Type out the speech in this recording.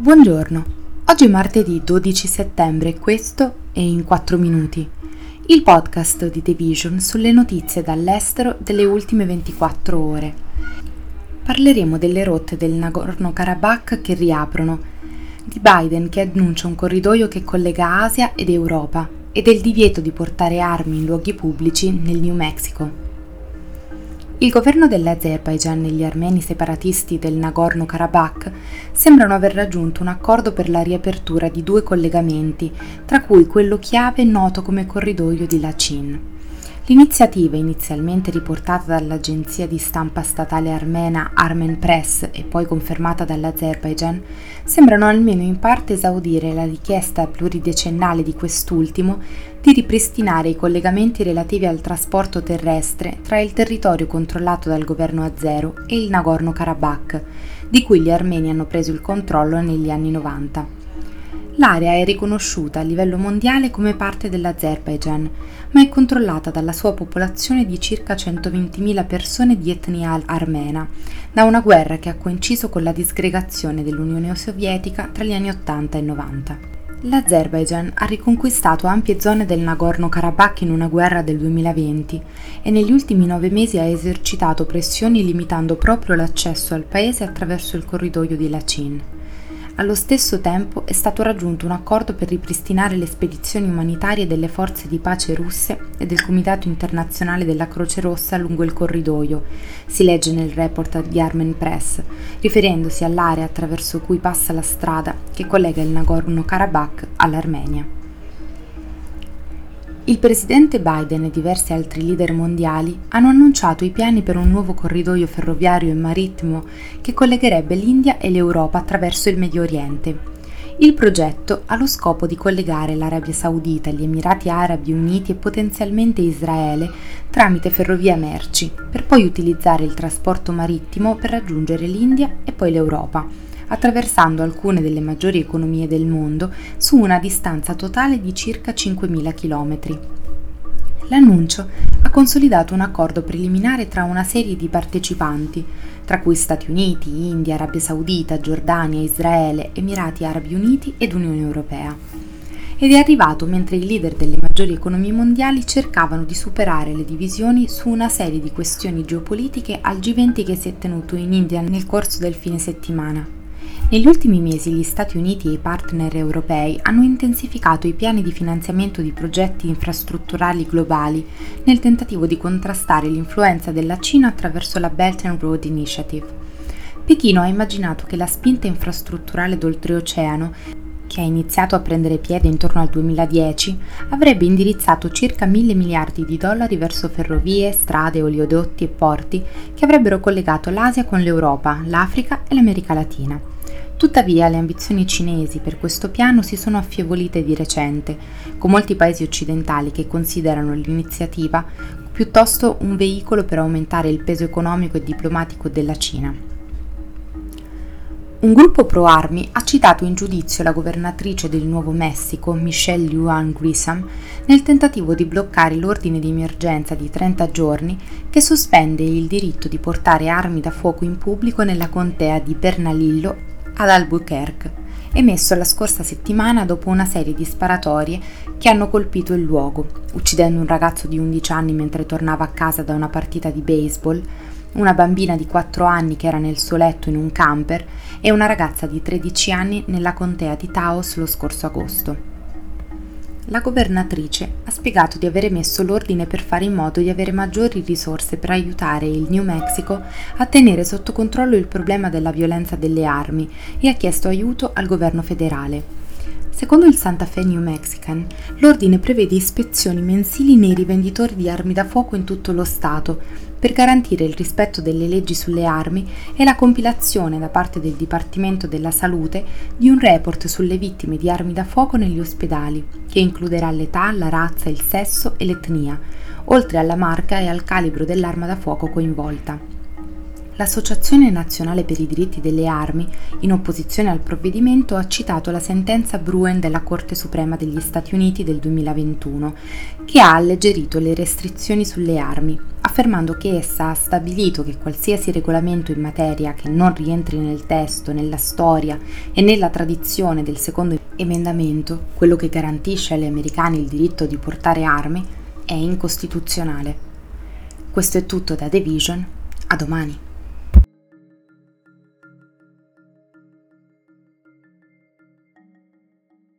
Buongiorno, oggi è martedì 12 settembre e questo è In 4 Minuti, il podcast di The Vision sulle notizie dall'estero delle ultime 24 ore. Parleremo delle rotte del Nagorno-Karabakh che riaprono, di Biden che annuncia un corridoio che collega Asia ed Europa e del divieto di portare armi in luoghi pubblici nel New Mexico. Il governo dell'Azerbaijan e gli armeni separatisti del Nagorno-Karabakh sembrano aver raggiunto un accordo per la riapertura di due collegamenti, tra cui quello chiave noto come corridoio di Lachin. L'iniziativa, inizialmente riportata dall'agenzia di stampa statale armena Armen Press e poi confermata dall'Azerbaijan, sembrano almeno in parte esaudire la richiesta pluridecennale di quest'ultimo di ripristinare i collegamenti relativi al trasporto terrestre tra il territorio controllato dal governo azero e il Nagorno-Karabakh, di cui gli armeni hanno preso il controllo negli anni 90. L'area è riconosciuta a livello mondiale come parte dell'Azerbaijan, ma è controllata dalla sua popolazione di circa 120.000 persone di etnia armena, da una guerra che ha coinciso con la disgregazione dell'Unione Sovietica tra gli anni 80 e 90. L'Azerbaijan ha riconquistato ampie zone del Nagorno-Karabakh in una guerra del 2020 e negli ultimi nove mesi ha esercitato pressioni limitando proprio l'accesso al paese attraverso il corridoio di Lachin. Allo stesso tempo è stato raggiunto un accordo per ripristinare le spedizioni umanitarie delle forze di pace russe e del Comitato internazionale della Croce Rossa lungo il corridoio, si legge nel report di Armen Press, riferendosi all'area attraverso cui passa la strada che collega il Nagorno-Karabakh all'Armenia. Il presidente Biden e diversi altri leader mondiali hanno annunciato i piani per un nuovo corridoio ferroviario e marittimo che collegherebbe l'India e l'Europa attraverso il Medio Oriente. Il progetto ha lo scopo di collegare l'Arabia Saudita, gli Emirati Arabi Uniti e potenzialmente Israele tramite ferrovia merci, per poi utilizzare il trasporto marittimo per raggiungere l'India e poi l'Europa attraversando alcune delle maggiori economie del mondo su una distanza totale di circa 5.000 km. L'annuncio ha consolidato un accordo preliminare tra una serie di partecipanti, tra cui Stati Uniti, India, Arabia Saudita, Giordania, Israele, Emirati Arabi Uniti ed Unione Europea. Ed è arrivato mentre i leader delle maggiori economie mondiali cercavano di superare le divisioni su una serie di questioni geopolitiche al G20 che si è tenuto in India nel corso del fine settimana. Negli ultimi mesi gli Stati Uniti e i partner europei hanno intensificato i piani di finanziamento di progetti infrastrutturali globali nel tentativo di contrastare l'influenza della Cina attraverso la Belt and Road Initiative. Pechino ha immaginato che la spinta infrastrutturale d'oltreoceano che ha iniziato a prendere piede intorno al 2010, avrebbe indirizzato circa mille miliardi di dollari verso ferrovie, strade, oleodotti e porti che avrebbero collegato l'Asia con l'Europa, l'Africa e l'America Latina. Tuttavia le ambizioni cinesi per questo piano si sono affievolite di recente, con molti paesi occidentali che considerano l'iniziativa piuttosto un veicolo per aumentare il peso economico e diplomatico della Cina. Un gruppo pro-armi ha citato in giudizio la governatrice del Nuovo Messico, Michelle Yuan Grisam, nel tentativo di bloccare l'ordine di emergenza di 30 giorni che sospende il diritto di portare armi da fuoco in pubblico nella contea di Bernalillo ad Albuquerque, emesso la scorsa settimana dopo una serie di sparatorie che hanno colpito il luogo, uccidendo un ragazzo di 11 anni mentre tornava a casa da una partita di baseball, una bambina di 4 anni che era nel suo letto in un camper e una ragazza di 13 anni nella contea di Taos lo scorso agosto la governatrice ha spiegato di aver messo l'ordine per fare in modo di avere maggiori risorse per aiutare il New Mexico a tenere sotto controllo il problema della violenza delle armi e ha chiesto aiuto al governo federale. Secondo il Santa Fe New Mexican, l'ordine prevede ispezioni mensili nei rivenditori di armi da fuoco in tutto lo Stato per garantire il rispetto delle leggi sulle armi e la compilazione da parte del Dipartimento della Salute di un report sulle vittime di armi da fuoco negli ospedali, che includerà l'età, la razza, il sesso e l'etnia, oltre alla marca e al calibro dell'arma da fuoco coinvolta. l'Associazione Nazionale per i diritti delle armi, in opposizione al provvedimento, ha citato la sentenza Bruen della Corte Suprema degli Stati Uniti del 2021, che ha alleggerito le restrizioni sulle armi, affermando che essa ha stabilito che qualsiasi regolamento in materia che non rientri nel testo, nella storia e nella tradizione del secondo emendamento, quello che garantisce agli americani il diritto di portare armi, è incostituzionale. Questo è tutto da The Vision, a domani.